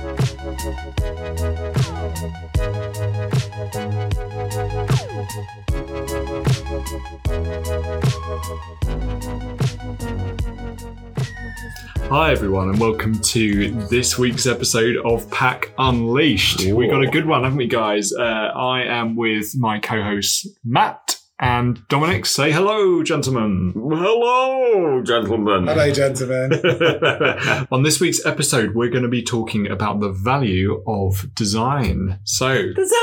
Hi, everyone, and welcome to this week's episode of Pack Unleashed. We got a good one, haven't we, guys? Uh, I am with my co host, Matt and Dominic. Say hello, gentlemen. Hello, gentlemen. Hello, gentlemen. On this week's episode, we're going to be talking about the value of design. So, Design!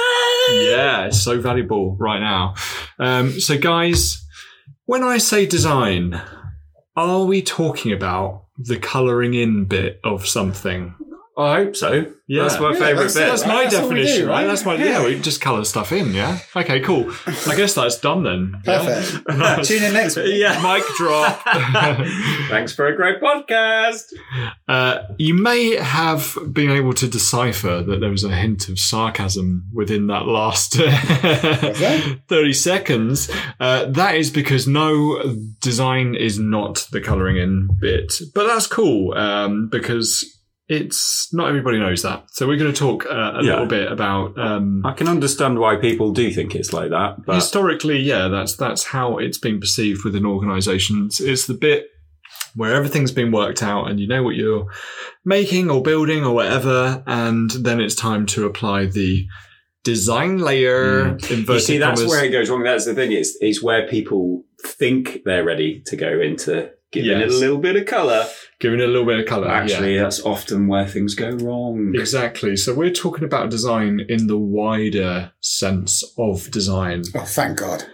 yeah, it's so valuable right now. Um, so, guys, when I say design, are we talking about the colouring in bit of something? I hope so. Yeah. That's my Yeah, favourite bit. That's my That's definition, do, right? right? That's my yeah. Yeah. We just colour stuff in, yeah. Okay, cool. I guess that's done then. Perfect. Yeah. Tune in next week. yeah. Mic drop. Thanks for a great podcast. uh, you may have been able to decipher that there was a hint of sarcasm within that last 30 seconds. Uh, that is because no design is not the colouring in bit. But that's cool um, because it's not everybody knows that. So we're going to talk uh, a Yeah. little bit about. Um, I can understand why people do think it's like that, but historically, yeah, that's that's how it's been perceived within organisations. It's the bit where everything's been worked out and you know what you're making or building or whatever, and then it's time to apply the design layer. Inverted you see, that's commas. where it goes wrong. That's the thing. It's, it's where people think they're ready to go into giving it a little bit of colour. giving it a little bit of colour. Actually, yeah. that's often where things go wrong. Exactly. So we're talking about design in the wider sense of design. Oh, thank God.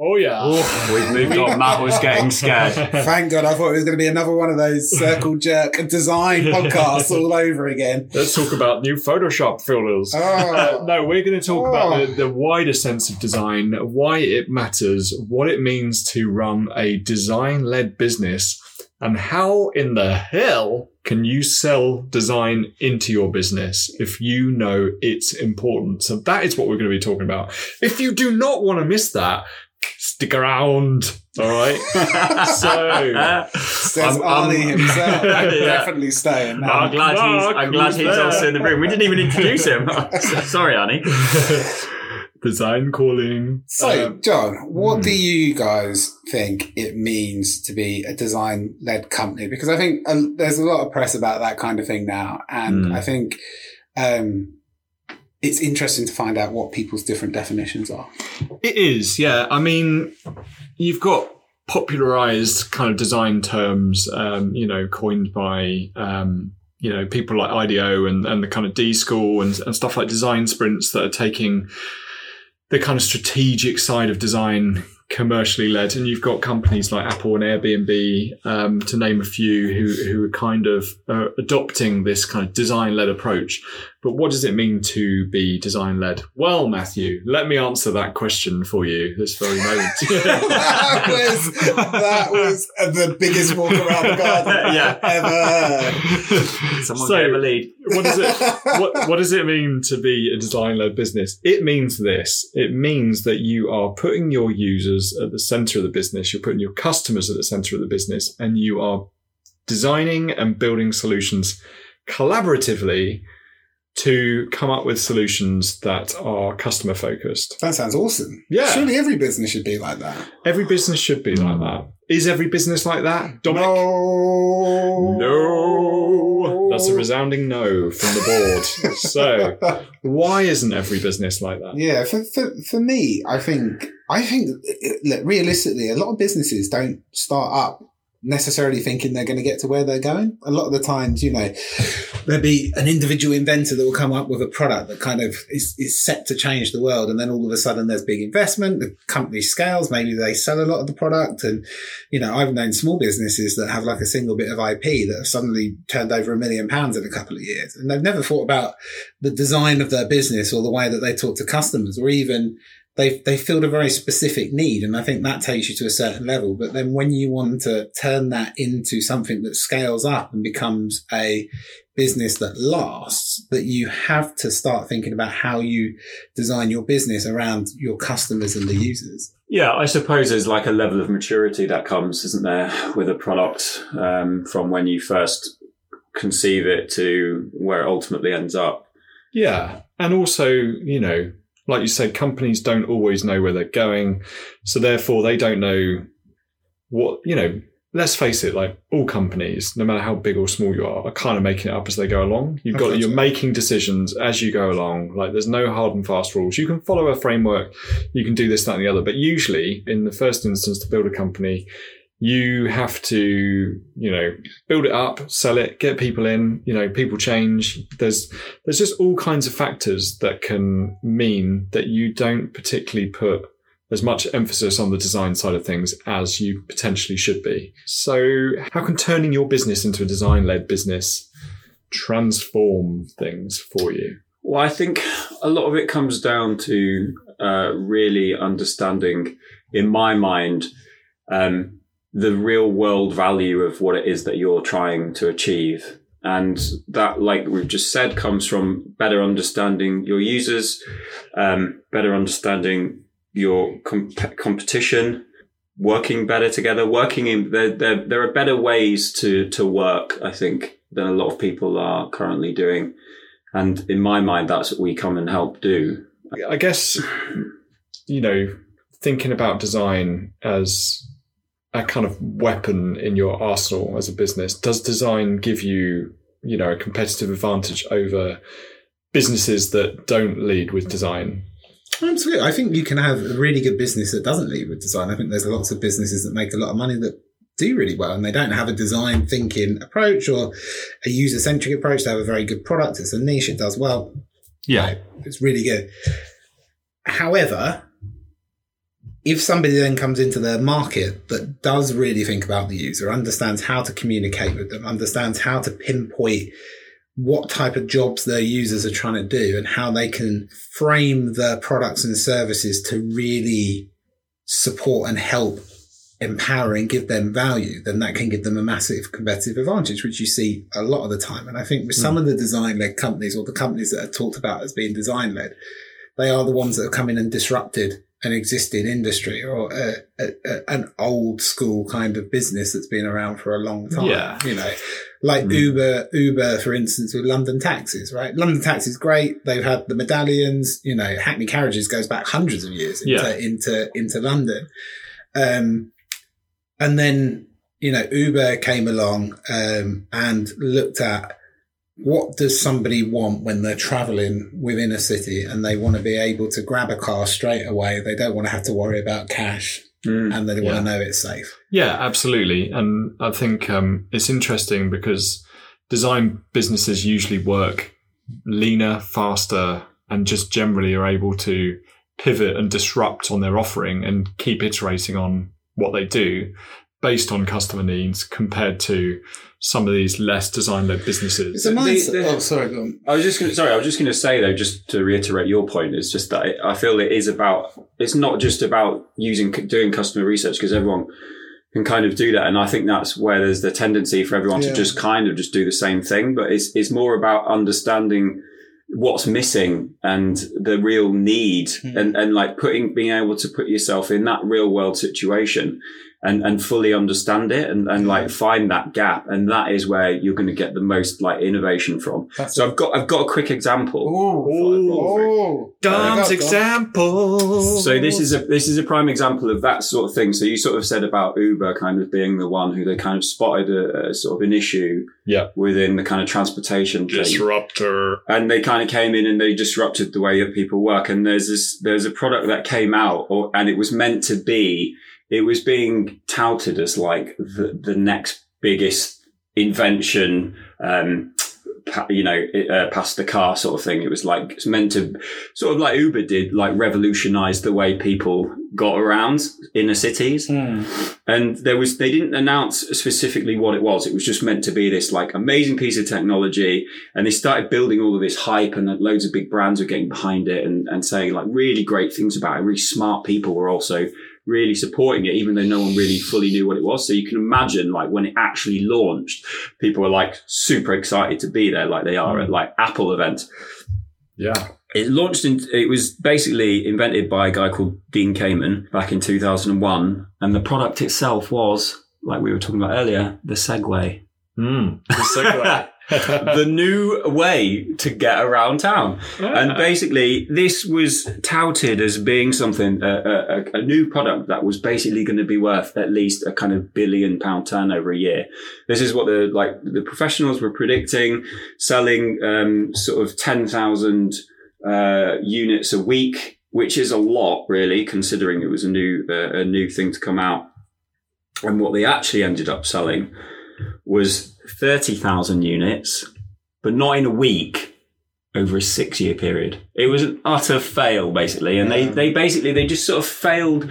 Oh yeah. We've moved on. Matt was getting scared. Thank God. I thought it was going to be another one of those circle jerk design podcasts all over again. Let's talk about new Photoshop filters. Uh, Oh, no, we're going to talk Oh. about the, the wider sense of design, why it matters, what it means to run a design led business, and how in the hell can you sell design into your business if you know it's important. So that is what we're going to be talking about. If you do not want to miss that, stick around. All right. So- says I'm- I'm- Arnie himself. Yeah. Definitely staying I'm now. glad he's. I'm glad he's there? also in the room. We didn't even introduce him. Sorry, Annie. design calling. So, Um, John, what hmm. do you guys think it means to be a design led company? Because I think uh, there's a lot of press about that kind of thing now. And Hmm. I think um, it's interesting to find out what people's different definitions are. It is, yeah. I mean, you've got popularized kind of design terms, um, you know, coined by, um, you know, people like IDEO and, and the kind of D school and, and stuff like design sprints that are taking the kind of strategic side of design commercially led. And you've got companies like Apple and Airbnb, um, to name a few, who, who are kind of uh, adopting this kind of design led approach. But what does it mean to be design led? Well, Matthew, let me answer that question for you this very moment. that was that was the biggest walk around the garden Yeah. ever heard. Someone So- gave a lead. what does it what, what does it mean to be a design led business? It means this. It means that you are putting your users at the center of the business, you're putting your customers at the center of the business, and you are designing and building solutions collaboratively to come up with solutions that are customer focused. That sounds awesome. Yeah. Surely every business should be like that. Every business should be like that. Is every business like that? Dominic? No. No. That's a resounding no from the board. so, why isn't every business like that? Yeah, for, for for me, I think I think look, realistically, a lot of businesses don't start up necessarily thinking they're going to get to where they're going. A lot of the times, you know, there'll be an individual inventor that will come up with a product that kind of is, is set to change the world. And then all of a sudden there's big investment. The company scales. Maybe they sell a lot of the product. And, you know, I've known small businesses that have like a single bit of IP that have suddenly turned over a million pounds in a couple of years. And they've never thought about the design of their business or the way that they talk to customers or even they they filled a very specific need and I think that takes you to a certain level but then when you want to turn that into something that scales up and becomes a business that lasts that you have to start thinking about how you design your business around your customers and the users Yeah, I suppose there's like a level of maturity that comes, isn't there, with a product um, from when you first conceive it to where it ultimately ends up. Yeah. And also, you know, like you said, companies don't always know where they're going. So therefore, they don't know what, you know, let's face it, like all companies, no matter how big or small you are, are kind of making it up as they go along. You've got, you're making decisions as you go along. Like there's no hard and fast rules. You can follow a framework. You can do this, that, and the other. But usually in the first instance to build a company, you have to, you know, build it up, sell it, get people in, you know, people change. There's, there's just all kinds of factors that can mean that you don't particularly put as much emphasis on the design side of things as you potentially should be. So how can turning your business into a design led business transform things for you? Well, I think a lot of it comes down to uh, really understanding, in my mind, um, the real world value of what it is that you're trying to achieve. And that, like we've just said, comes from better understanding your users, um, better understanding your comp- competition, working better together, working in there, there, there are better ways to, to work, I think, than a lot of people are currently doing. And in my mind, that's what we come and help do. I guess, you know, thinking about design as a kind of weapon in your arsenal as a business. Does design give you, you know, a competitive advantage over businesses that don't lead with design? Absolutely. I think you can have a really good business that doesn't lead with design. I think there's lots of businesses that make a lot of money that do really well and they don't have a design thinking approach or a user centric approach. They have a very good product. It's a niche. It does well. Yeah. It's really good. However, if somebody then comes into the market that does really think about the user, understands how to communicate with them, understands how to pinpoint what type of jobs their users are trying to do and how they can frame their products and services to really support and help empower and give them value, then that can give them a massive competitive advantage, which you see a lot of the time. And I think with some mm. of the design led companies or the companies that are talked about as being design led, they are the ones that have come in and disrupted an existing industry or a, a, a, an old school kind of business that's been around for a long time. Yeah. You know, like mm. Uber, Uber, for instance, with London taxis, right? London taxis great. They've had the medallions, you know, Hackney carriages goes back hundreds of years into, yeah. into, into London. Um, and then, you know, Uber came along, um, and looked at what does somebody want when they're traveling within a city and they want to be able to grab a car straight away? They don't want to have to worry about cash mm, and they yeah. want to know it's safe. Yeah, absolutely. And I think um, it's interesting because design businesses usually work leaner, faster, and just generally are able to pivot and disrupt on their offering and keep iterating on what they do based on customer needs compared to some of these less design-led businesses. It's a mindset. The, the, oh, sorry. Go on. I was just gonna, sorry. I was just going to say though, just to reiterate your point, is just that I feel it is about. It's not just about using doing customer research because everyone can kind of do that, and I think that's where there's the tendency for everyone yeah. to just kind of just do the same thing. But it's it's more about understanding what's missing and the real need mm. and, and like putting being able to put yourself in that real world situation and, and fully understand it and, and like find that gap. And that is where you're going to get the most like innovation from. That's so it. I've got, I've got a quick example. Ooh, Dom's example. So this is a, this is a prime example of that sort of thing. So you sort of said about Uber kind of being the one who they kind of spotted a, a sort of an issue yeah. within the kind of transportation disruptor. Thing. And they kind of came in and they disrupted the way that people work. And there's this, there's a product that came out or, and it was meant to be it was being touted as like the, the next biggest invention, um, you know, uh, past the car sort of thing. It was like, it's meant to sort of like Uber did, like revolutionize the way people got around inner cities. Mm. And there was, they didn't announce specifically what it was. It was just meant to be this like amazing piece of technology. And they started building all of this hype and loads of big brands were getting behind it and, and saying like really great things about it. Really smart people were also really supporting it, even though no one really fully knew what it was. So you can imagine, like, when it actually launched, people were like super excited to be there, like they are at like Apple events. Yeah. It launched in, it was basically invented by a guy called Dean Kamen back in 2001. And the product itself was, like we were talking about earlier, the Segway. Mm, the Segway. the new way to get around town. And basically, this was touted as being something, a, a, a new product that was basically going to be worth at least a kind of billion pound turnover a year. This is what the, like, the professionals were predicting, selling, um, sort of 10,000, uh, units a week, which is a lot, really, considering it was a new, uh, a new thing to come out. And what they actually ended up selling was 30,000 units, but not in a week over a six year period. It was an utter fail, basically. And they, they basically, they just sort of failed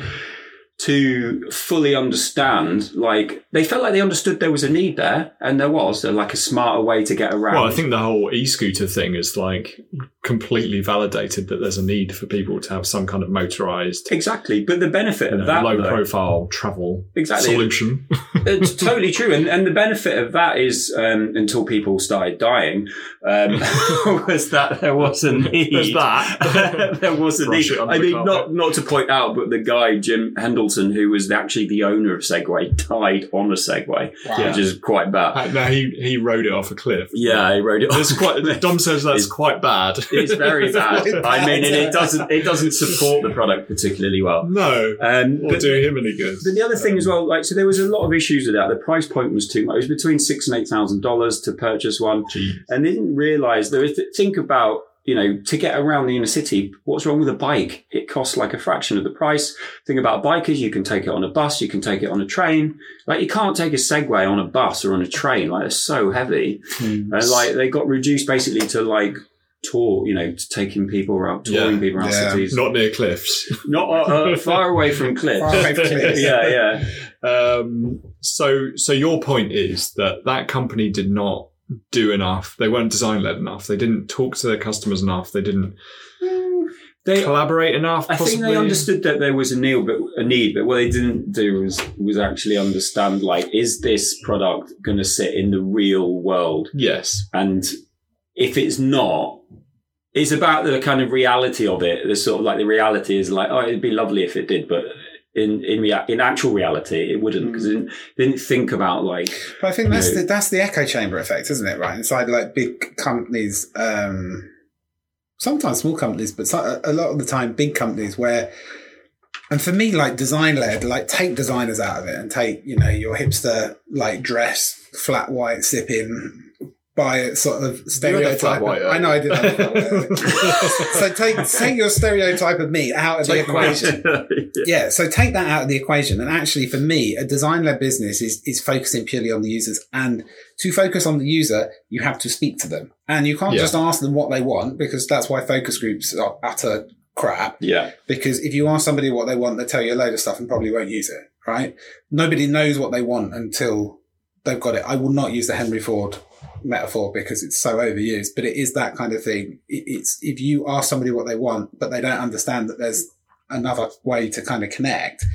to fully understand, like, they felt like they understood there was a need there, and there was, uh, like a smarter way to get around. Well, I think the whole e-scooter thing is like completely validated that there's a need for people to have some kind of motorized, Exactly. But the benefit of know, that, low though- profile travel Exactly. solution. it's totally true, and and the benefit of that is um, until people started dying, um, was that there was a need. There's that. there was a Brush need. I mean, carpet. not not to point out, but the guy Jim Hendelson, who was actually the owner of Segway, died on a Segway, Wow. which is quite bad. Uh, no, he he rode it off a cliff. Yeah, he wrote it. It's quite. Dom says that's quite bad. It's very bad. quite I mean, and it doesn't it doesn't support the product particularly well. no, Um, or but- do him any good. But the other thing as well, like, so there was a lot of issues with that. The price point was too much. It was between six and eight thousand dollars to purchase one, and they didn't realize there was. Think about you know to get around the inner city. What's wrong with a bike? It costs like a fraction of the price. Think about bikers. You can take it on a bus. You can take it on a train. Like you can't take a Segway on a bus or on a train. Like it's so heavy, and like they got reduced basically to like tour. You know, taking people around, touring Yeah. people around Yeah. cities, Not near cliffs. not uh, uh, far away from cliffs. Far away from cliffs. yeah, yeah. Um, so, so your point is that that company did not do enough. They weren't design led enough. They didn't talk to their customers enough. They didn't They, collaborate enough. I think they understood that there was a need, but a need, but what they didn't do was was actually understand like, is this product going to sit in the real world? Yes. And if it's not, it's about the kind of reality of it. The sort of like the reality is like, oh, it'd be lovely if it did, but in in rea- in actual reality, it wouldn't because it didn't, didn't think about like But I think that's Yeah. the that's the echo chamber effect, isn't it? Right inside like big companies, um, sometimes small companies, but a lot of the time big companies where. And for me, like design led, like take designers out of it and take, you know, your hipster like dress, flat white sipping, buy a sort of stereotype. I know I did. have a flat white. so take take your stereotype of me out of the Take quite- equation. Yeah. So take that out of the equation. And actually for me a design led business is is focusing purely on the users. And to focus on the user you have to speak to them. And you can't Yeah. just ask them what they want because that's why focus groups are utter crap. Yeah, because if you ask somebody what they want they tell you a load of stuff and probably won't use it right? Nobody knows what they want until they've got it. I will not use the henry ford metaphor because it's so overused but it is that kind of thing. It's if you ask somebody what they want but they don't understand that there's another way to kind of connect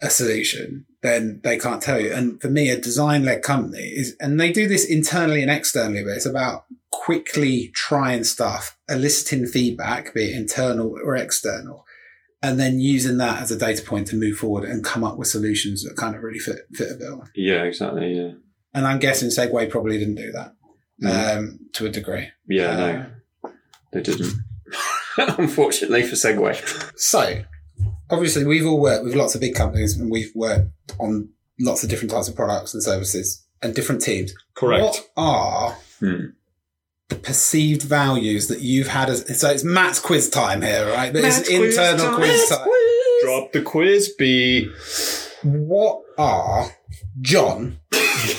a solution then they can't tell you. And for me a design led company is and they do this internally and externally but it's about quickly trying stuff eliciting feedback be it internal or external and then using that as a data point to move forward and come up with solutions that kind of really fit fit a bill. Yeah, exactly, yeah, and I'm guessing Segway probably didn't do that Mm. um, to a degree. yeah. No, they didn't. Unfortunately for Segway. So, obviously, we've all worked with lots of big companies and we've worked on lots of different types of products and services and different teams. Correct. What are Hmm. the perceived values that you've had as so it's Matt's quiz time here, right? But Matt's it's quiz internal time. quiz time. Drop the quiz. Be What are John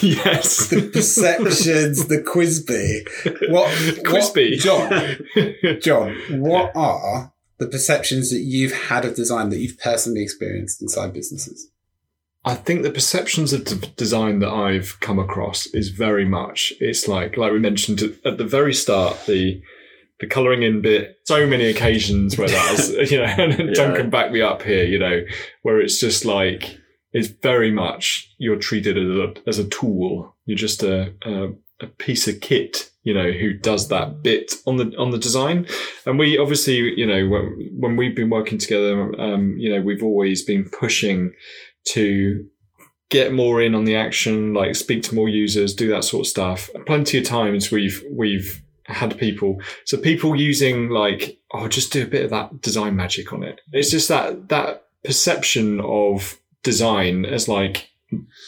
yes. the perceptions, the quiz bee? What Quizbee. what, John? John, what are the perceptions that you've had of design that you've personally experienced inside businesses? I think the perceptions of d- design that I've come across is very much it's like like we mentioned at the very start the the colouring in bit. So many occasions where that is, you know, and John Yeah. can back me up here, you know, where it's just like it's very much you're treated as a as a tool. You're just a a, a piece of kit, you know, who does that bit on the on the design. And we obviously, you know, when, when we've been working together, um, you know, we've always been pushing to get more in on the action, like speak to more users, do that sort of stuff. Plenty of times we've we've had people so people using like oh just do a bit of that design magic on it. It's just that that perception of design as like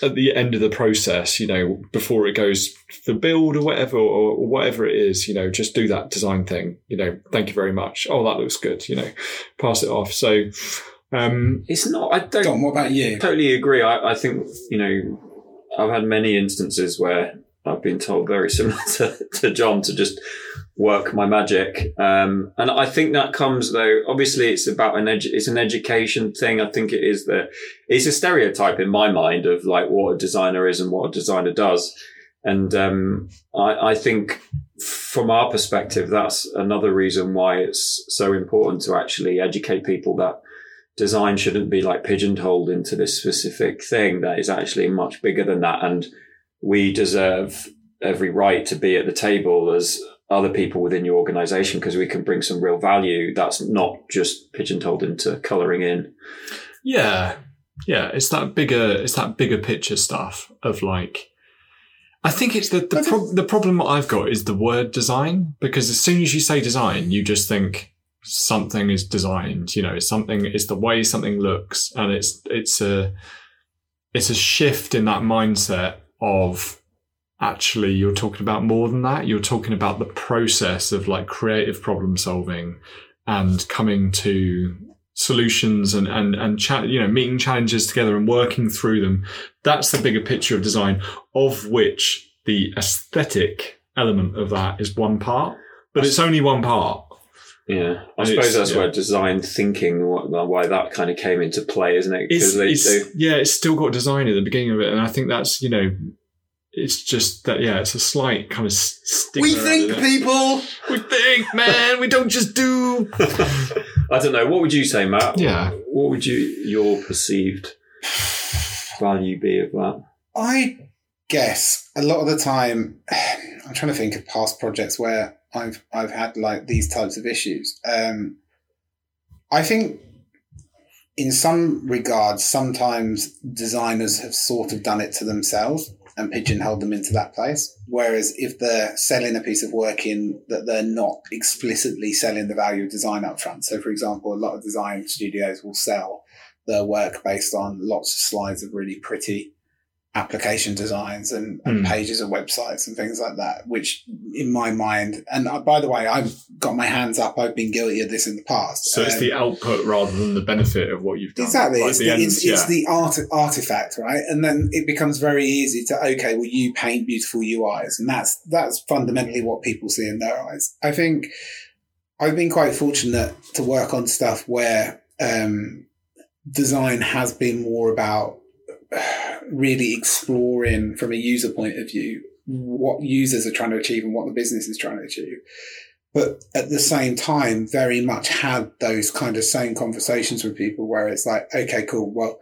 at the end of the process, you know, before it goes for build or whatever, or, or, whatever it is, you know, just do that design thing. You know, thank you very much. Oh, that looks good. You know, pass it off. So, um, it's not. I don't. Dom, what about you? Totally agree. I, I think you know, I've had many instances where I've been told very similar to, to John to just work my magic. Um, and I think that comes though, obviously it's about an edu- it's an education thing. I think it is that it's a stereotype in my mind of like what a designer is and what a designer does. And, um, I, I think from our perspective, that's another reason why it's so important to actually educate people that design shouldn't be like pigeonholed into this specific thing that is actually much bigger than that. And we deserve every right to be at the table as other people within your organization because we can bring some real value that's not just pigeonholed into coloring in. Yeah. Yeah. It's that bigger, it's that bigger picture stuff of like, I think it's the, the, pro- the problem I've got is the word design because as soon as you say design, you just think something is designed, you know, it's something is the way something looks and it's, it's a, it's a shift in that mindset of actually you're talking about more than that. You're talking about the process of like creative problem solving and coming to solutions and and and cha- you know meeting challenges together and working through them. That's the bigger picture of design, of which the aesthetic element of that is one part, but it's only one part. Yeah, I suppose that's yeah. where design thinking, why that kind of came into play, isn't it? It's, they, it's, they... yeah, it's still got design at the beginning of it, and I think that's you know it's just that yeah, it's a slight kind of stigma. We think, people. We think, man. we don't just do. I don't know. What would you say, Matt? Yeah. What would you your perceived value be of that? I guess a lot of the time, I'm trying to think of past projects where I've I've had like these types of issues. Um, I think in some regards, sometimes designers have sort of done it to themselves Um, and pigeonhole them into that place. Whereas if they're selling a piece of work in that they're not explicitly selling the value of design up front. So for example, a lot of design studios will sell their work based on lots of slides of really pretty application designs and, and mm. pages of websites and things like that, which in my mind, and uh, by the way, I've got my hands up. I've been guilty of this in the past. So um, it's the output rather than the benefit of what you've done. Exactly. Like it's, the, ends, it's, yeah. it's, the art, artifact, right? And then it becomes very easy to, okay, well, you paint beautiful UIs. And that's, that's fundamentally what people see in their eyes. I think I've been quite fortunate to work on stuff where, um, design has been more about really exploring from a user point of view what users are trying to achieve and what the business is trying to achieve. But at the same time, very much had those kind of same conversations with people where it's like, okay, cool. Well,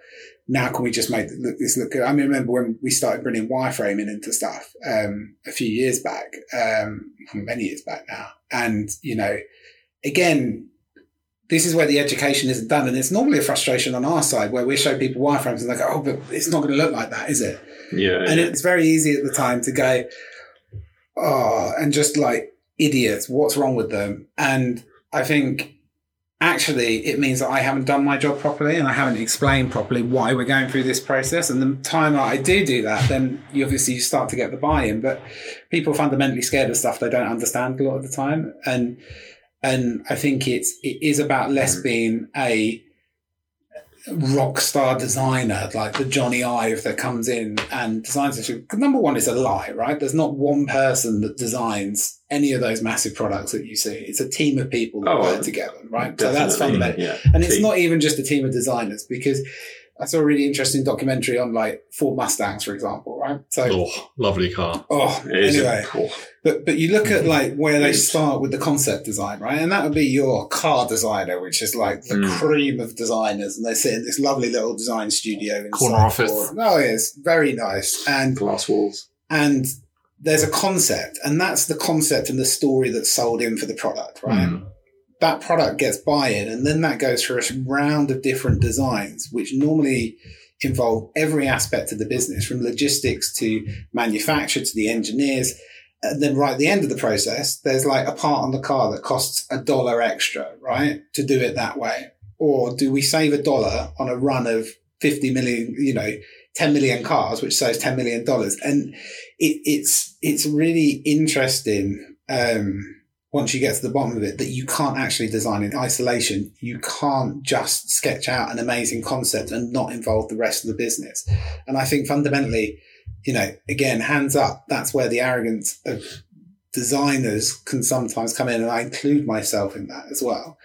now can we just make this look good? I mean, remember when we started bringing wireframing into stuff, um, a few years back, um, many years back now. And, you know, again, this is where the education isn't done. And it's normally a frustration on our side where we show people wireframes and they go, oh, but it's not going to look like that, is it? Yeah. And yeah. it's very easy at the time to go, oh, and just like idiots, what's wrong with them? And I think actually it means that I haven't done my job properly and I haven't explained properly why we're going through this process. And the time I do do that, then you obviously you start to get the buy-in. But people are fundamentally scared of stuff they don't understand a lot of the time. And and I think it's it is about less mm. being a rock star designer like the Jony Ive that comes in and designs it. Number one is a lie, right? There's not one person that designs any of those massive products that you see. It's a team of people that oh, work together, right? So that's fundamental. Yeah, and it's not even just a team of designers because I saw a really interesting documentary on like Ford Mustangs, for example, right? So, oh, lovely car. Oh, anyway, but but you look at like where they start with the concept design, right? And that would be your car designer, which is like the mm. cream of designers, and they sit in this lovely little design studio in corner office. Ford. Oh, yes, very nice and glass walls. And there's a concept, and that's the concept and the story that's sold in for the product, right? Mm that product gets buy-in and then that goes through a round of different designs, which normally involve every aspect of the business from logistics to manufacture to the engineers. And then right at the end of the process, there's like a part on the car that costs a dollar extra, right? To do it that way. Or do we save a dollar on a run of 50 million, you know, 10 million cars, which saves $10 million? And it, it's, it's really interesting. Um, once you get to the bottom of it, that you can't actually design in isolation. You can't just sketch out an amazing concept and not involve the rest of the business. And I think fundamentally, you know, again, hands up, that's where the arrogance of designers can sometimes come in. And I include myself in that as well.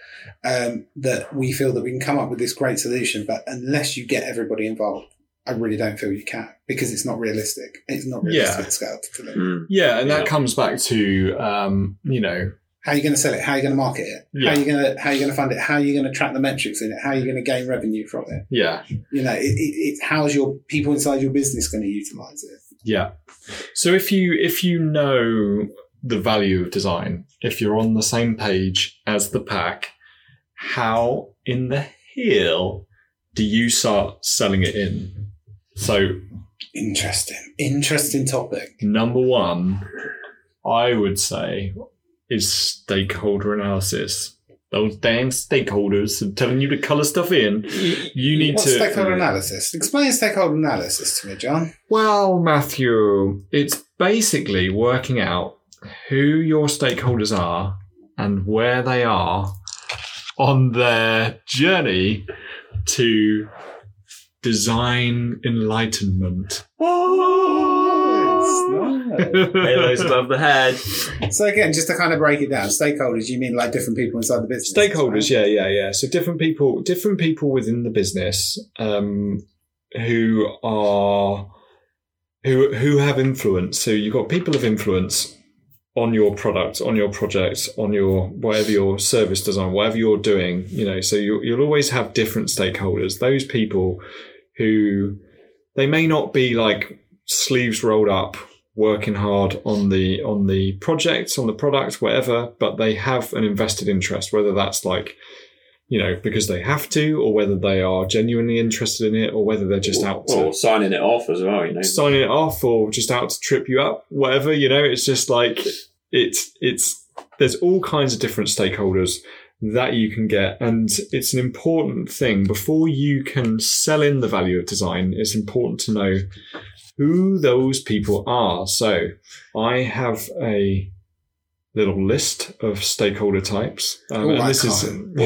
Um, that we feel that we can come up with this great solution, but unless you get everybody involved, I really don't feel you can because it's not realistic. It's not realistic Yeah. at scale to deliver. Mm. Yeah, and that Yeah. comes back to um, you know, How are you going to sell it? How are you going to market it? Yeah. How are you going to how are you going to fund it? How are you going to track the metrics in it? How are you going to gain revenue from it? yeah, You know, it, it, it's how's your people inside your business going to utilize it? Yeah. So if you if you know the value of design, if you're on the same page as the pack, how in the hell do you start selling it in? So Interesting, interesting topic. number one, I would say, is stakeholder analysis. Those damn stakeholders are telling you to colour stuff in. You need What's to stakeholder analysis? Explain stakeholder analysis to me, John. Well, Matthew, it's basically working out who your stakeholders are and where they are on their journey to design enlightenment. Halos above the head. So again, just to kind of break it down, stakeholders, you mean like different people inside the business? Stakeholders, yeah, yeah, yeah. So different people, different people within the business, um, who are who who have influence. So you've got people of influence on your product, on your project, on your whatever your service design, whatever you're doing. You know, so you, you'll always have different stakeholders. Those people who they may not be like sleeves rolled up working hard on the on the projects on the product whatever but they have an invested interest whether that's like you know because they have to or whether they are genuinely interested in it or whether they're just out to or signing it off as well. You know, signing it off or just out to trip you up whatever you know it's just like it's it's there's all kinds of different stakeholders that you can get. And it's an important thing. Before you can sell in the value of design it's important to know who those people are. So i have a little list of stakeholder types. Um, Oh, and I this is can't.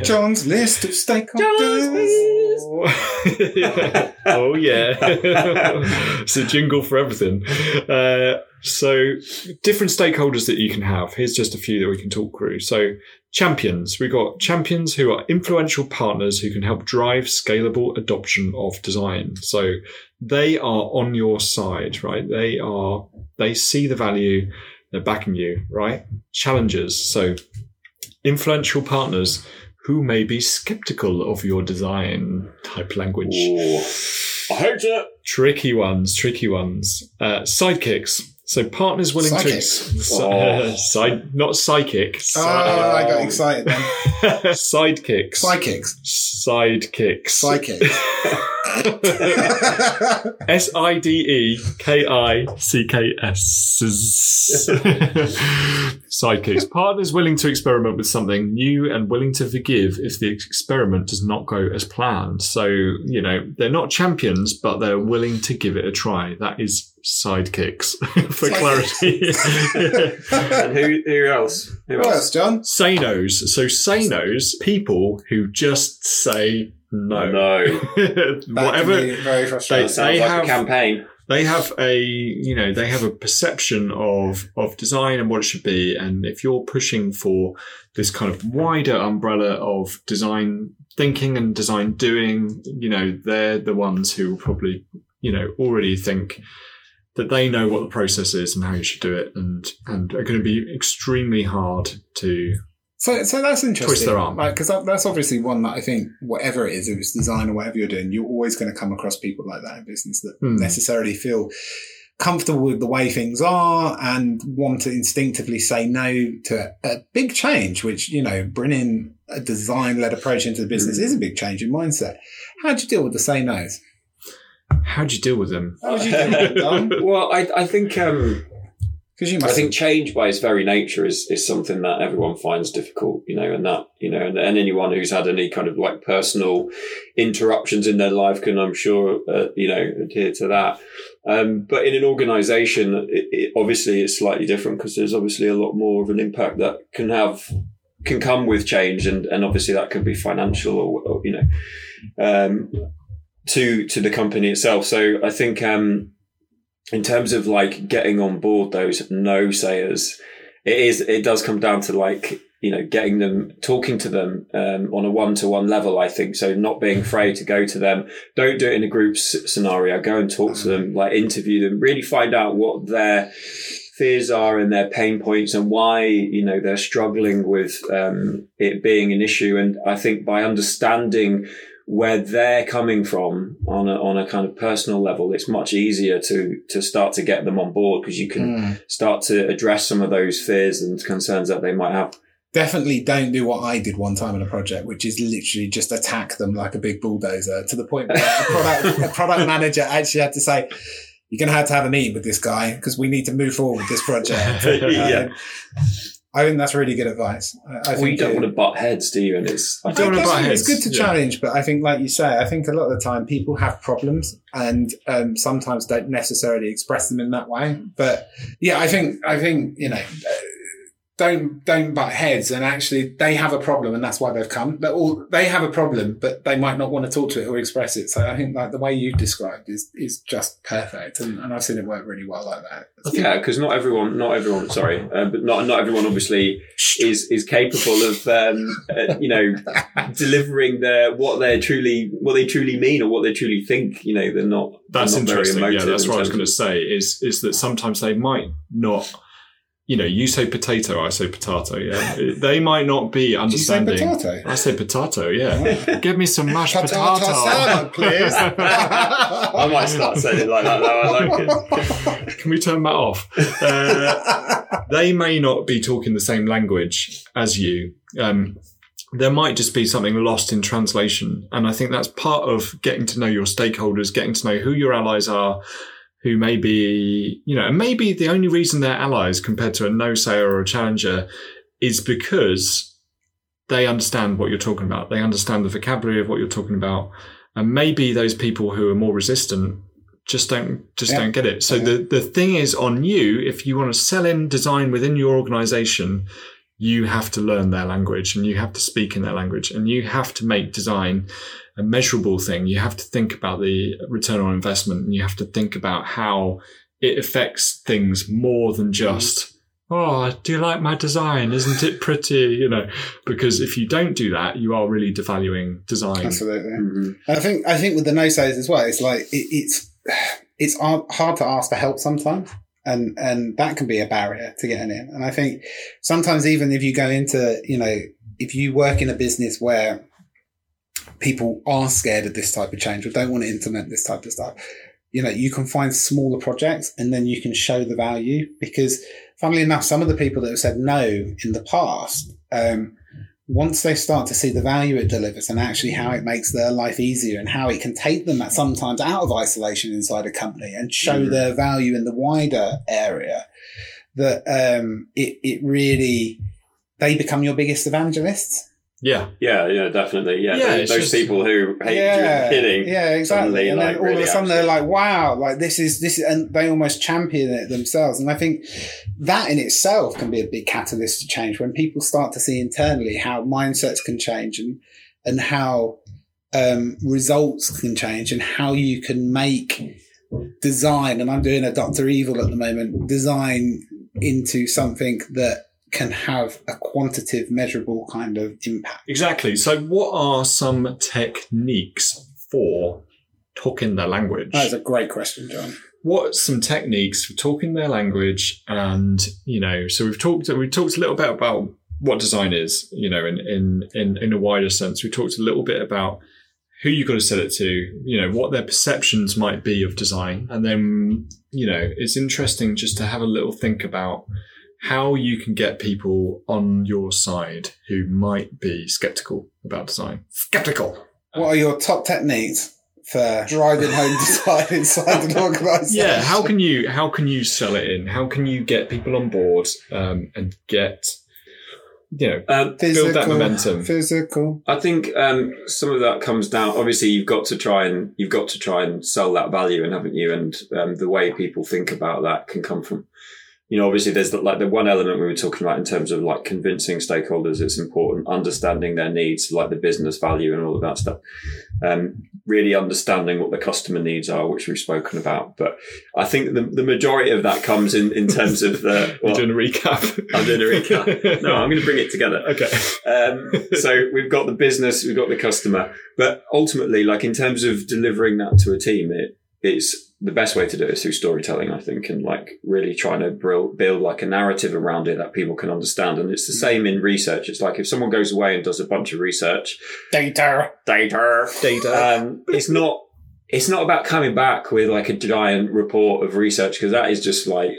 John's list of stakeholders. oh yeah, it's a jingle for everything. Uh, so different stakeholders that you can have. Here's just a few that we can talk through. So champions, we've got champions who are influential partners who can help drive scalable adoption of design. So they are on your side, right? They are they see the value. They're backing you, right? Challengers. So influential partners who may be skeptical of your design type language. Ooh. I hate it. Tricky ones, tricky ones. Uh, sidekicks. So partners willing Psychics? to si- Oh. side, not psychic. Oh, I got excited then. Sidekicks. Psychics. Sidekicks. Psychics. S I D E K I C K S. Sidekicks. Partners willing to experiment with something new and willing to forgive if the experiment does not go as planned. So, you know, they're not champions, but they're willing to give it a try. That is sidekicks for clarity. And who, who else? Who What else? else, John? Sanos. So, Sanos, people who just say no. No. Whatever. very frustrating. That sounds they like have- a campaign. they have a you know they have a perception of of design and what it should be and if you're pushing for this kind of wider umbrella of design thinking and design doing you know they're the ones who will probably you know already think that they know what the process is and how you should do it and and are going to be extremely hard to So, so that's interesting. Twist their arm. Like, because that, that's obviously one that I think, whatever it is, if it's design or whatever you're doing, you're always going to come across people like that in business that Hmm. necessarily feel comfortable with the way things are and want to instinctively say no to a big change, which, you know, bringing a design led approach into the business Hmm. is a big change in mindset. How do you deal with the say no's? How do you deal with them? How would you do that, Dom? well, I, I think um, Because you I think change by its very nature is, is something that everyone finds difficult, you know, and that, you know, and, and anyone who's had any kind of like personal interruptions in their life can, I'm sure, uh, you know, adhere to that. Um, but in an organization, it, it, obviously it's slightly different because there's obviously a lot more of an impact that can have, can come with change. And, and obviously that could be financial or, or you know, um, to, to the company itself. So I think, um, in terms of like getting on board those no sayers, it is it does come down to like you know getting them talking to them um, on a one to one level. I think so. Not being afraid to go to them. Don't do it in a group scenario. Go and talk to them. Like interview them. Really find out what their fears are and their pain points and why you know they're struggling with um, it being an issue. And I think by understanding where they're coming from on a, on a kind of personal level, it's much easier to, to start to get them on board because you can Mm. start to address some of those fears and concerns that they might have. definitely don't do what I did one time in a project, which is literally just attack them like a big bulldozer to the point where a product, a product manager actually had to say, you're going to have to have a meeting with this guy because we need to move forward with this project. Yeah. Um, I think that's really good advice. I, I well, you don't it- want to butt heads, do you? And it's, I don't I wanna guess butt It's good to Yeah. challenge, but I think, like you say, I think a lot of the time people have problems and um, sometimes don't necessarily express them in that way. But yeah, I think I think you know, uh, don't don't butt heads, and actually they have a problem, and that's why they've come. But all they have a problem, but they might not want to talk to it or express it. So I think like the way you described is is just perfect, and, and I've seen it work really well like that. yeah, because not everyone, not everyone, sorry, uh, but not not everyone obviously is is capable of um, uh, you know delivering their what they truly what they truly mean or what they truly think. You know, they're not. That's they're not very interesting. Yeah, that's in what I was going to say. Is is that sometimes they might not. You know, you say potato, I say potato. Yeah, they might not be Did you say understanding. potato? I say potato. Yeah, give me some mashed Potato potato. salad, please. I might start saying it like that. Though I like it. Can we turn that off? Uh, they may not be talking the same language as you. Um, there might just be something lost in translation. And I think that's part of getting to know your stakeholders, getting to know who your allies are, who may be, you know, and maybe the only reason they're allies compared to a no sayer or a challenger is because they understand what you're talking about. They understand the vocabulary of what you're talking about. And maybe those people who are more resistant just don't just Yeah. don't get it. So Yeah. the the thing is on you if you want to sell in design within your organization, you have to learn their language and you have to speak in their language and you have to make design a measurable thing. You have to think about the return on investment and you have to think about how it affects things more than just Oh, do you like my design? Isn't it pretty? You know, because if you don't do that, you are really devaluing design. Absolutely. Mhm. I think I think with the no says as well, it's like it, it's it's hard hard to ask for help sometimes, and and that can be a barrier to getting in. And I think sometimes even if you go into you know if you work in a business where people are scared of this type of change or don't want to implement this type of stuff, you know you can find smaller projects and then you can show the value because funnily enough, some of the people that have said no in the past. Um, once they start to see the value it delivers and actually how it makes their life easier and how it can take them at sometimes out of isolation inside a company and show Mhm. their value in the wider area, that um, it, it really, they become your biggest evangelists. Yeah. Yeah, yeah, definitely. Yeah, Yeah, those, those just- people who hate yeah, hitting. yeah, exactly. And then like, all of a sudden they're like, "Wow, like this is this," is, and they almost champion it themselves. And I think that in itself can be a big catalyst to change when people start to see internally how mindsets can change and and how um, results can change and how you can make design. And I'm doing a Doctor Evil at the moment. Design into something that can have a quantitative, measurable kind of impact. Exactly. So, what are some techniques for talking their language? That is a great question, John. what are some techniques for talking their language? And you know, so we've talked we've talked a little bit about what design is. You know, in in in, in a wider sense, we talked a little bit about who you've got to sell it to. You know, what their perceptions might be of design, and then you know, it's interesting just to have a little think about how you can get people on your side who might be skeptical about design. Skeptical. What are your top techniques for driving home design inside an organisation. Yeah, how can you how can you sell it in? How can you get people on board um, and get you know Um, build that momentum? Physical. I think um, some of that comes down. Obviously, you've got to try and you've got to try and sell that value, and haven't you? And um, the way people think about that can come from, you know, obviously there's the, like the one element we were talking about in terms of like convincing stakeholders. It's important understanding their needs, like the business value and all of that stuff. Um, really understanding what the customer needs are, which we've spoken about. But I think the, the majority of that comes in in terms of the. Well, doing a recap. I'm doing a recap. No, I'm going to bring it together. okay. Um, so we've got the business, we've got the customer, but ultimately, like in terms of delivering that to a team, it it's the best way to do it is through storytelling, I think, and like really trying to build, build like a narrative around it that people can understand. And it's the same in research. It's like if someone goes away and does a bunch of research, Data. data, Data. um, it's not. It's not about coming back with like a giant report of research because that is just like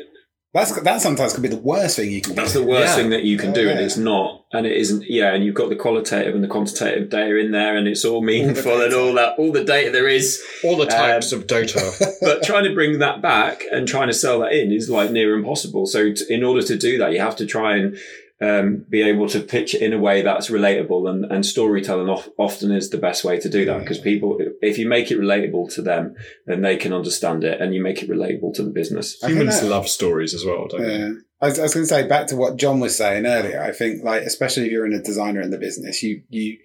That's that sometimes could be the worst thing you can do. that's the worst Yeah. thing that you can do, and it's not, and it isn't. Yeah, and you've got the qualitative and the quantitative data in there, and it's all meaningful and all that, all the data there is. All the types um, of data. But trying to bring that back and trying to sell that in is like near impossible. So, t- in order to do that, you have to try and um, be able to pitch it in a way that's relatable, and, and storytelling of, often is the best way to do that because people, if you make it relatable to them, then they can understand it, and you make it relatable to the business. Humans that- love stories as well, don't they? Yeah. I was, I was going to say back to what John was saying earlier. I think like, especially if you're in a designer in the business, you, you,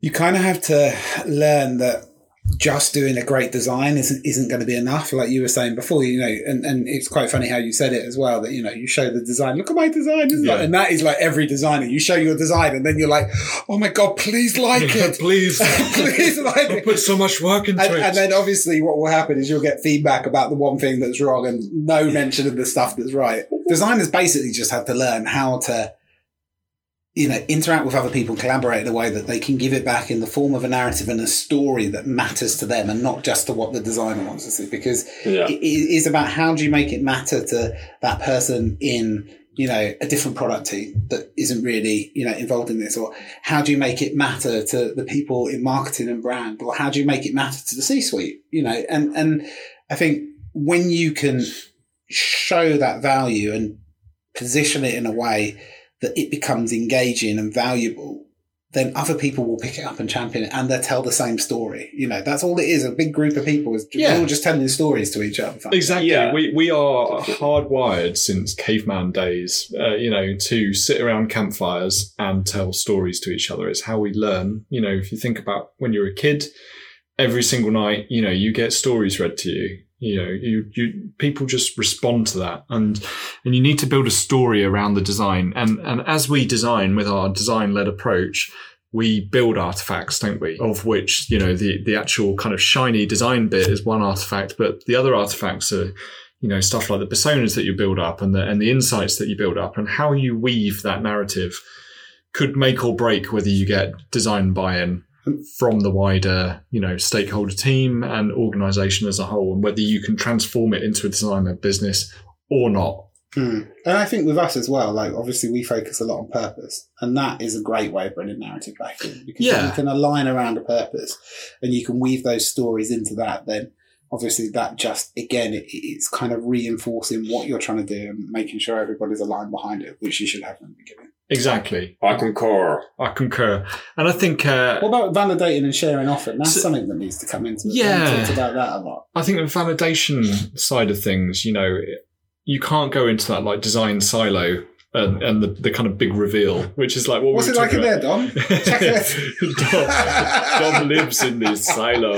you kind of have to learn that just doing a great design isn't, isn't going to be enough. Like you were saying before, you know, and, and it's quite funny how you said it as well that, you know, you show the design, look at my design. Isn't Yeah. it? And that is like every designer. You show your design and then you're like, Oh my God, please like it. Please. please like I it. put so much work into And, it. and then obviously what will happen is you'll get feedback about the one thing that's wrong and no mention of the stuff that's right. Designers basically just have to learn how to, you know, interact with other people, collaborate in a way that they can give it back in the form of a narrative and a story that matters to them and not just to what the designer wants to see. Because Yeah. it, it is about how do you make it matter to that person in you know a different product team that isn't really you know involved in this or how do you make it matter to the people in marketing and brand or how do you make it matter to the c suite you know and and i think when you can show that value and position it in a way that it becomes engaging and valuable then other people will pick it up and champion it and they'll tell the same story. You know, that's all it is. A big group of people is Yeah. all just telling stories to each other. Exactly. Yeah. We we are hardwired since caveman days, uh, you know, to sit around campfires and tell stories to each other. It's how we learn. You know, if you think about when you're a kid, every single night, you know, you get stories read to you. You know, you, you people just respond to that, and and you need to build a story around the design. And and as we design with our design led approach, we build artifacts, don't we? Of which, you know, the, the actual kind of shiny design bit is one artifact, but the other artifacts are, you know, stuff like the personas that you build up and the, and the insights that you build up and how you weave that narrative could make or break whether you get design buy-in from the wider, you know, stakeholder team and organization as a whole and whether you can transform it into a designer business or not. Hmm. And I think with us as well, like obviously we focus a lot on purpose, and that is a great way of bringing narrative back in because Yeah. you can align around a purpose, and you can weave those stories into that. Then obviously that just again it, it's kind of reinforcing what you're trying to do and making sure everybody's aligned behind it, which you should have from the beginning. Exactly. I concur. I concur. And I think, uh, What about validating and sharing often? That's So- something that needs to come into it. Yeah. We talked about that a lot. I think the validation side of things, you know, you can't go into that like design silo and, and the, the kind of big reveal, which is like what What's we it were like in there, Dom? Check it. Dom, Dom lives in this silo.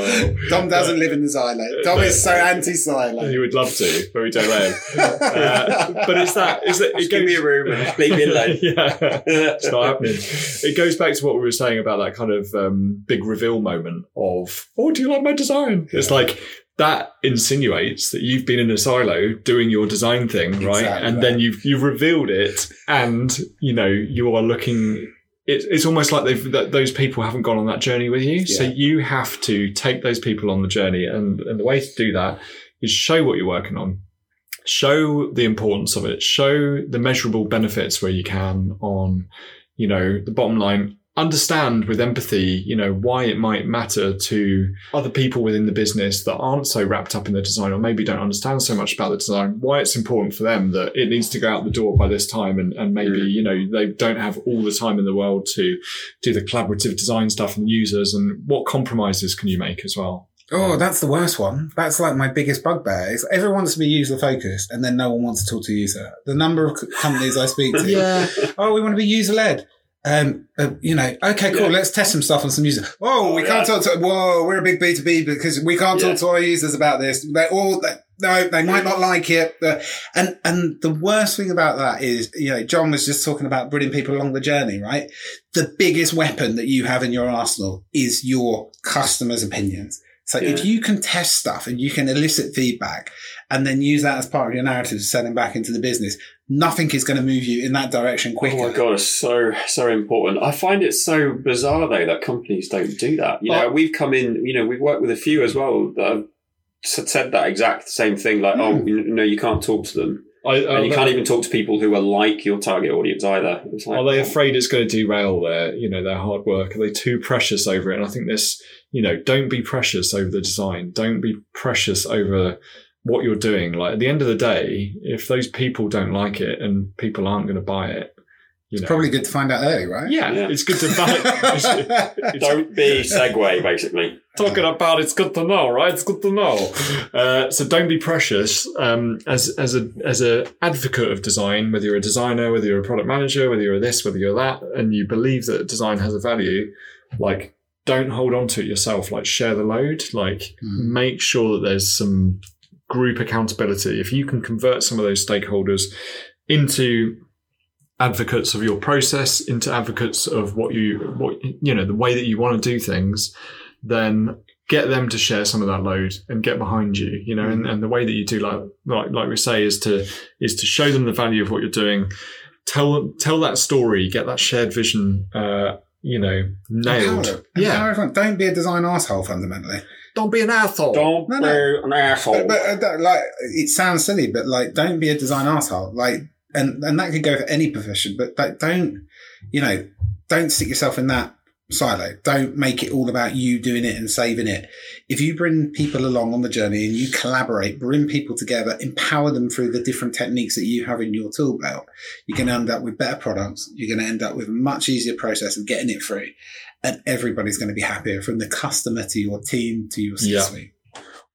Dom doesn't live in the silo. Dom is so anti-silo. He would love to, but we don't let him. Uh, but it's that, is that it Just give me a room and leave me alone. yeah, it's not happening. It goes back to what we were saying about that kind of um, big reveal moment of, oh, do you like my design? It's like that insinuates that you've been in a silo doing your design thing, right? Exactly and then you've you've revealed it, and you know you are looking. It, it's almost like they've that those people haven't gone on that journey with you, so you have to take those people on the journey, and and the way to do that is show what you're working on show the importance of it show the measurable benefits where you can on you know the bottom line understand with empathy, you know, why it might matter to other people within the business that aren't so wrapped up in the design or maybe don't understand so much about the design, why it's important for them that it needs to go out the door by this time and, and maybe, Mm. you know, they don't have all the time in the world to do the collaborative design stuff and users and what compromises can you make as well? Oh, that's the worst one. That's like my biggest bugbear. Is everyone wants to be user focused, and then no one wants to talk to user. The number of companies I speak to, Yeah. oh, we want to be user led. Um, uh, you know, okay, cool. Yeah. Let's test some stuff on some users. Whoa, we Oh, can't yeah. talk to. Whoa, we're a big B two B because we can't Yeah. talk to our users about this. They all they, no, they might not like it. And and the worst thing about that is, you know, John was just talking about bringing people along the journey, right? The biggest weapon that you have in your arsenal is your customers' opinions. So if you can test stuff and you can elicit feedback and then use that as part of your narrative to send them back into the business, nothing is going to move you in that direction quicker. Oh my god, it's so so important. I find it so bizarre though that companies don't do that. You know, we've come in. You know, we've worked with a few as well that have said that exact same thing. Like, oh, Hmm. you know, you can't talk to them, I, and you can't even talk to people who are like your target audience either. It's like, Are they afraid it's going to derail their, you know, their hard work? Are they too precious over it? And I think this, you know, don't be precious over the design. Don't be precious over what you're doing. Like at the end of the day, if those people don't like it and people aren't going to buy it, you know, Probably good to find out early, right? yeah, Yeah. it's good to buy. It's, it's Don't be segue, basically. talking about it's good to know, right? It's good to know. Uh, so don't be precious. Um, as as a as a advocate of design, whether you're a designer, whether you're a product manager, whether you're this, whether you're that, and you believe that design has a value, like don't hold on to it yourself. Like share the load. Like Hmm. make sure that there's some group accountability. If you can convert some of those stakeholders into advocates of your process, into advocates of what you what you know the way that you want to do things, then get them to share some of that load and get behind you. You know, and, and the way that you do like like like we say is to is to show them the value of what you're doing. Tell tell that story. Get that shared vision. Uh, you know, nailed. Yeah. everyone. Don't be a design asshole fundamentally. Don't be an asshole. Don't No, be no. an asshole. But, but uh, like, it sounds silly, but like, don't be a design asshole. Like, and and that could go for any profession, but like, don't, you know, don't stick yourself in that silo. Don't make it all about you doing it and saving it. If you bring people along on the journey and you collaborate, bring people together, empower them through the different techniques that you have in your tool belt, you're going to end up with better products. You're going to end up with a much easier process of getting it through. And everybody's going to be happier from the customer to your team to your Yeah. C-suite.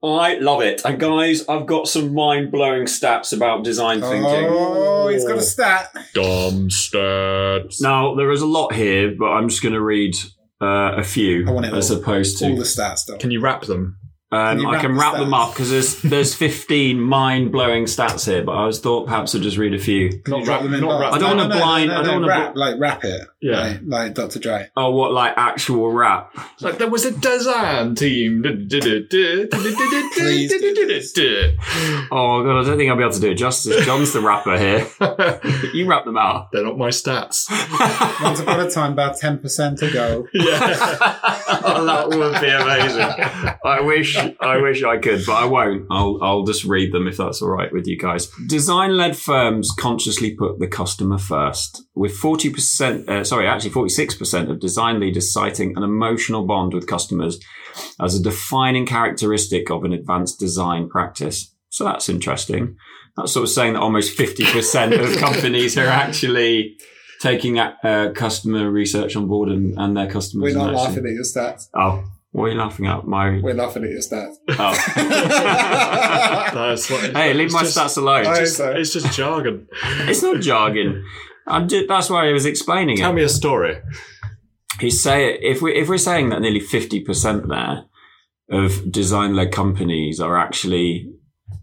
I love it. And guys, I've got some mind blowing stats about design thinking. Oh, he's got a stat. Dumb stats. Now, there is a lot here, but I'm just going to read uh, a few I want it as all. opposed All the stats, Dom. Can you wrap them? Um, you I can the wrap them up because there's there's 15 mind blowing stats here, but I was thought perhaps I'd just read a few. Can Not you drop them in not bars? rap- I don't wanna no, no, blind- no, I don't wanna rap, like rap it. Yeah. Like, like Dr. Dre. Oh, what like actual rap? Like there was a design team. Oh god, I don't think I'll be able to do it justice. John's the rapper here. You wrap them out. They're not my stats. Once upon a time, about 10% ago. Yeah. oh, that would be amazing. I wish, I wish I could, but I won't. I'll, I'll just read them if that's all right with you guys. Design-led firms consciously put the customer first, with forty percent, uh, sorry, actually forty-six percent of design leaders citing an emotional bond with customers as a defining characteristic of an advanced design practice. So that's interesting. That's sort of saying that almost fifty percent of companies are actually taking uh, customer research on board and, and their customers. We're not laughing at your stats. Oh, what are you laughing at? My. We're laughing at your stats. Oh. That's what, hey, leave my just- stats alone. I- It's, it's just jargon. It's not jargon. I'm ju- that's why I was explaining Tell it. Tell me a story. He's say if we if we're saying that nearly fifty percent there of design led companies are actually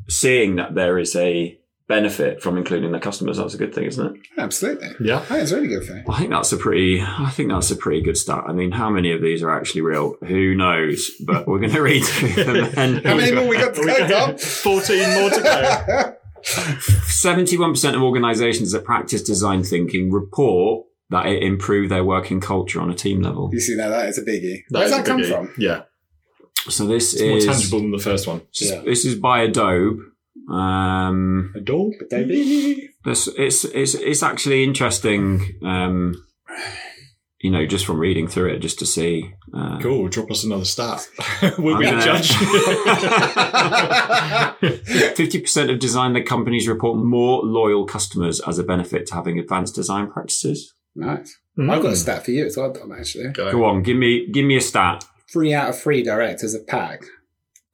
seeing that there is a benefit from including their customers, that's a good thing, isn't it? Absolutely. Yeah. I think it's a really good thing. I think that's a pretty. I think that's a pretty good stat. I mean, how many of these are actually real? Who knows? But we're going to read through them. And How many more we got to go, Dom? 14 more to go. Seventy-one percent of organisations that practice design thinking report that it improved their working culture on a team level. You see, now that is a biggie. That Where's is a that come biggie. from? Yeah. So this It's more is tangible than the first one. Yeah. this is by Adobe. Um, Adobe, Baby. this, it's it's it's actually interesting. Um, you know, just from reading through it, just to see. Uh, Cool. Drop us another stat. we'll be the judge. Fifty percent of design-led companies report more loyal customers as a benefit to having advanced design practices. Nice. Hmm. I've got a stat for you as well, Dom, actually. Go. Go on, give me give me a stat. Three out of three directors of Pack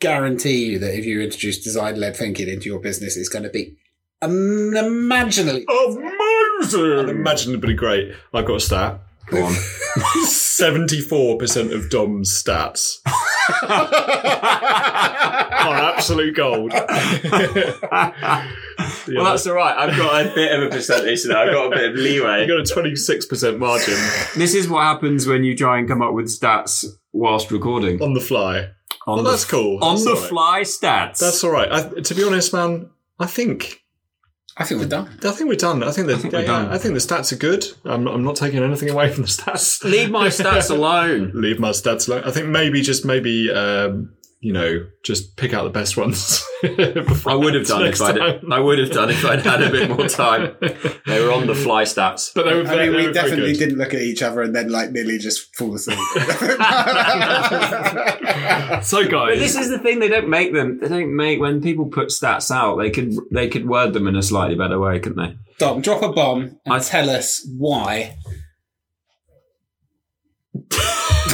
guarantee you that if you introduce design led thinking into your business, it's going to be unimaginably. Amazing! Unimaginably great. I've got a stat. Go on. 74% of Dom's stats are absolute gold. well, that's all right. I've got a bit of a percentage now. I've got a bit of leeway. You've got a 26% margin This is what happens when you try and come up with stats whilst recording. on the fly. On Well, the, that's cool. On That's the all right. fly stats. That's all right. I, to be honest, man, I think I think we're done. I think we're done. I think the I think we're yeah, done. I think the stats are good. I'm, I'm not taking anything away from the stats. Leave my stats alone. Leave my stats alone. I think maybe just maybe um, you know just pick out the best ones. I would have done if I'd. time. I would have done if I'd had a bit more time. They were on the fly stats. But they were I mean, they we were definitely didn't look at each other and then like nearly just fall asleep. So But guys, this is the thing. They don't make them. They don't make when people put stats out. They could. They could word them in a slightly better way, couldn't they? Dom, drop a bomb and I- tell us why.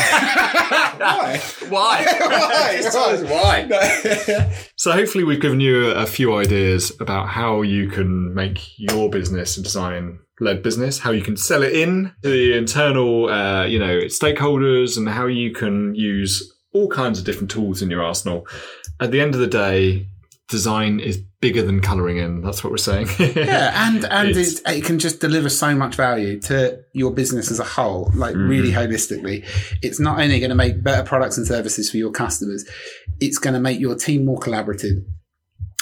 why? Why? Why? Just tell why. So hopefully we've given you a few ideas about how you can make your business a design led business, how you can sell it in to the internal, uh, you know, stakeholders and how you can use all kinds of different tools in your arsenal. At the end of the day, design is bigger than coloring in. That's what we're saying. yeah, and and It's- it, it can just deliver so much value to your business as a whole, like mm-hmm. really holistically. It's not only going to make better products and services for your customers, it's going to make your team more collaborative.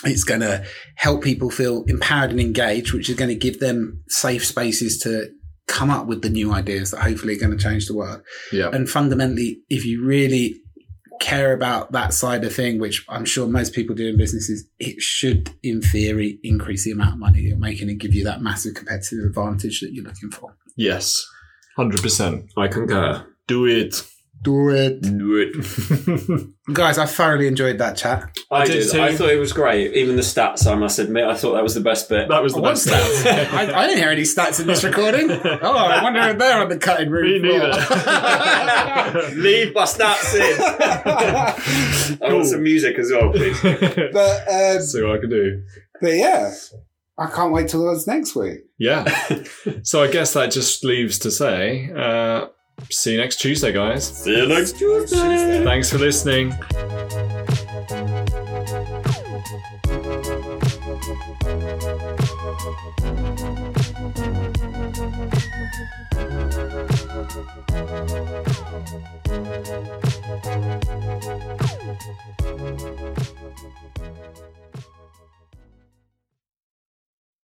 It's going to help people feel empowered and engaged, which is going to give them safe spaces to come up with the new ideas that hopefully are going to change the world. yeah. And fundamentally, if you really care about that side of thing, which I'm sure most people do in businesses, it should, in theory, increase the amount of money you're making and give you that massive competitive advantage that you're looking for. Yes. 100%. I concur. Do it. Do it. Do it. Guys, I thoroughly enjoyed that chat. I, did did. too. I thought it was great. Even the stats, I must admit, I thought that was the best bit. That was the What's best that? I, I didn't hear any stats in this recording. Oh, I wonder if they're on the cutting room Me floor. neither. Leave my stats in. I want some music as well, please. but, um, See what I can do. but yeah, I can't wait till it's next week. Yeah. so I guess that just leaves to say, uh, see you next Tuesday, guys. See you next Tuesday. Thanks for listening.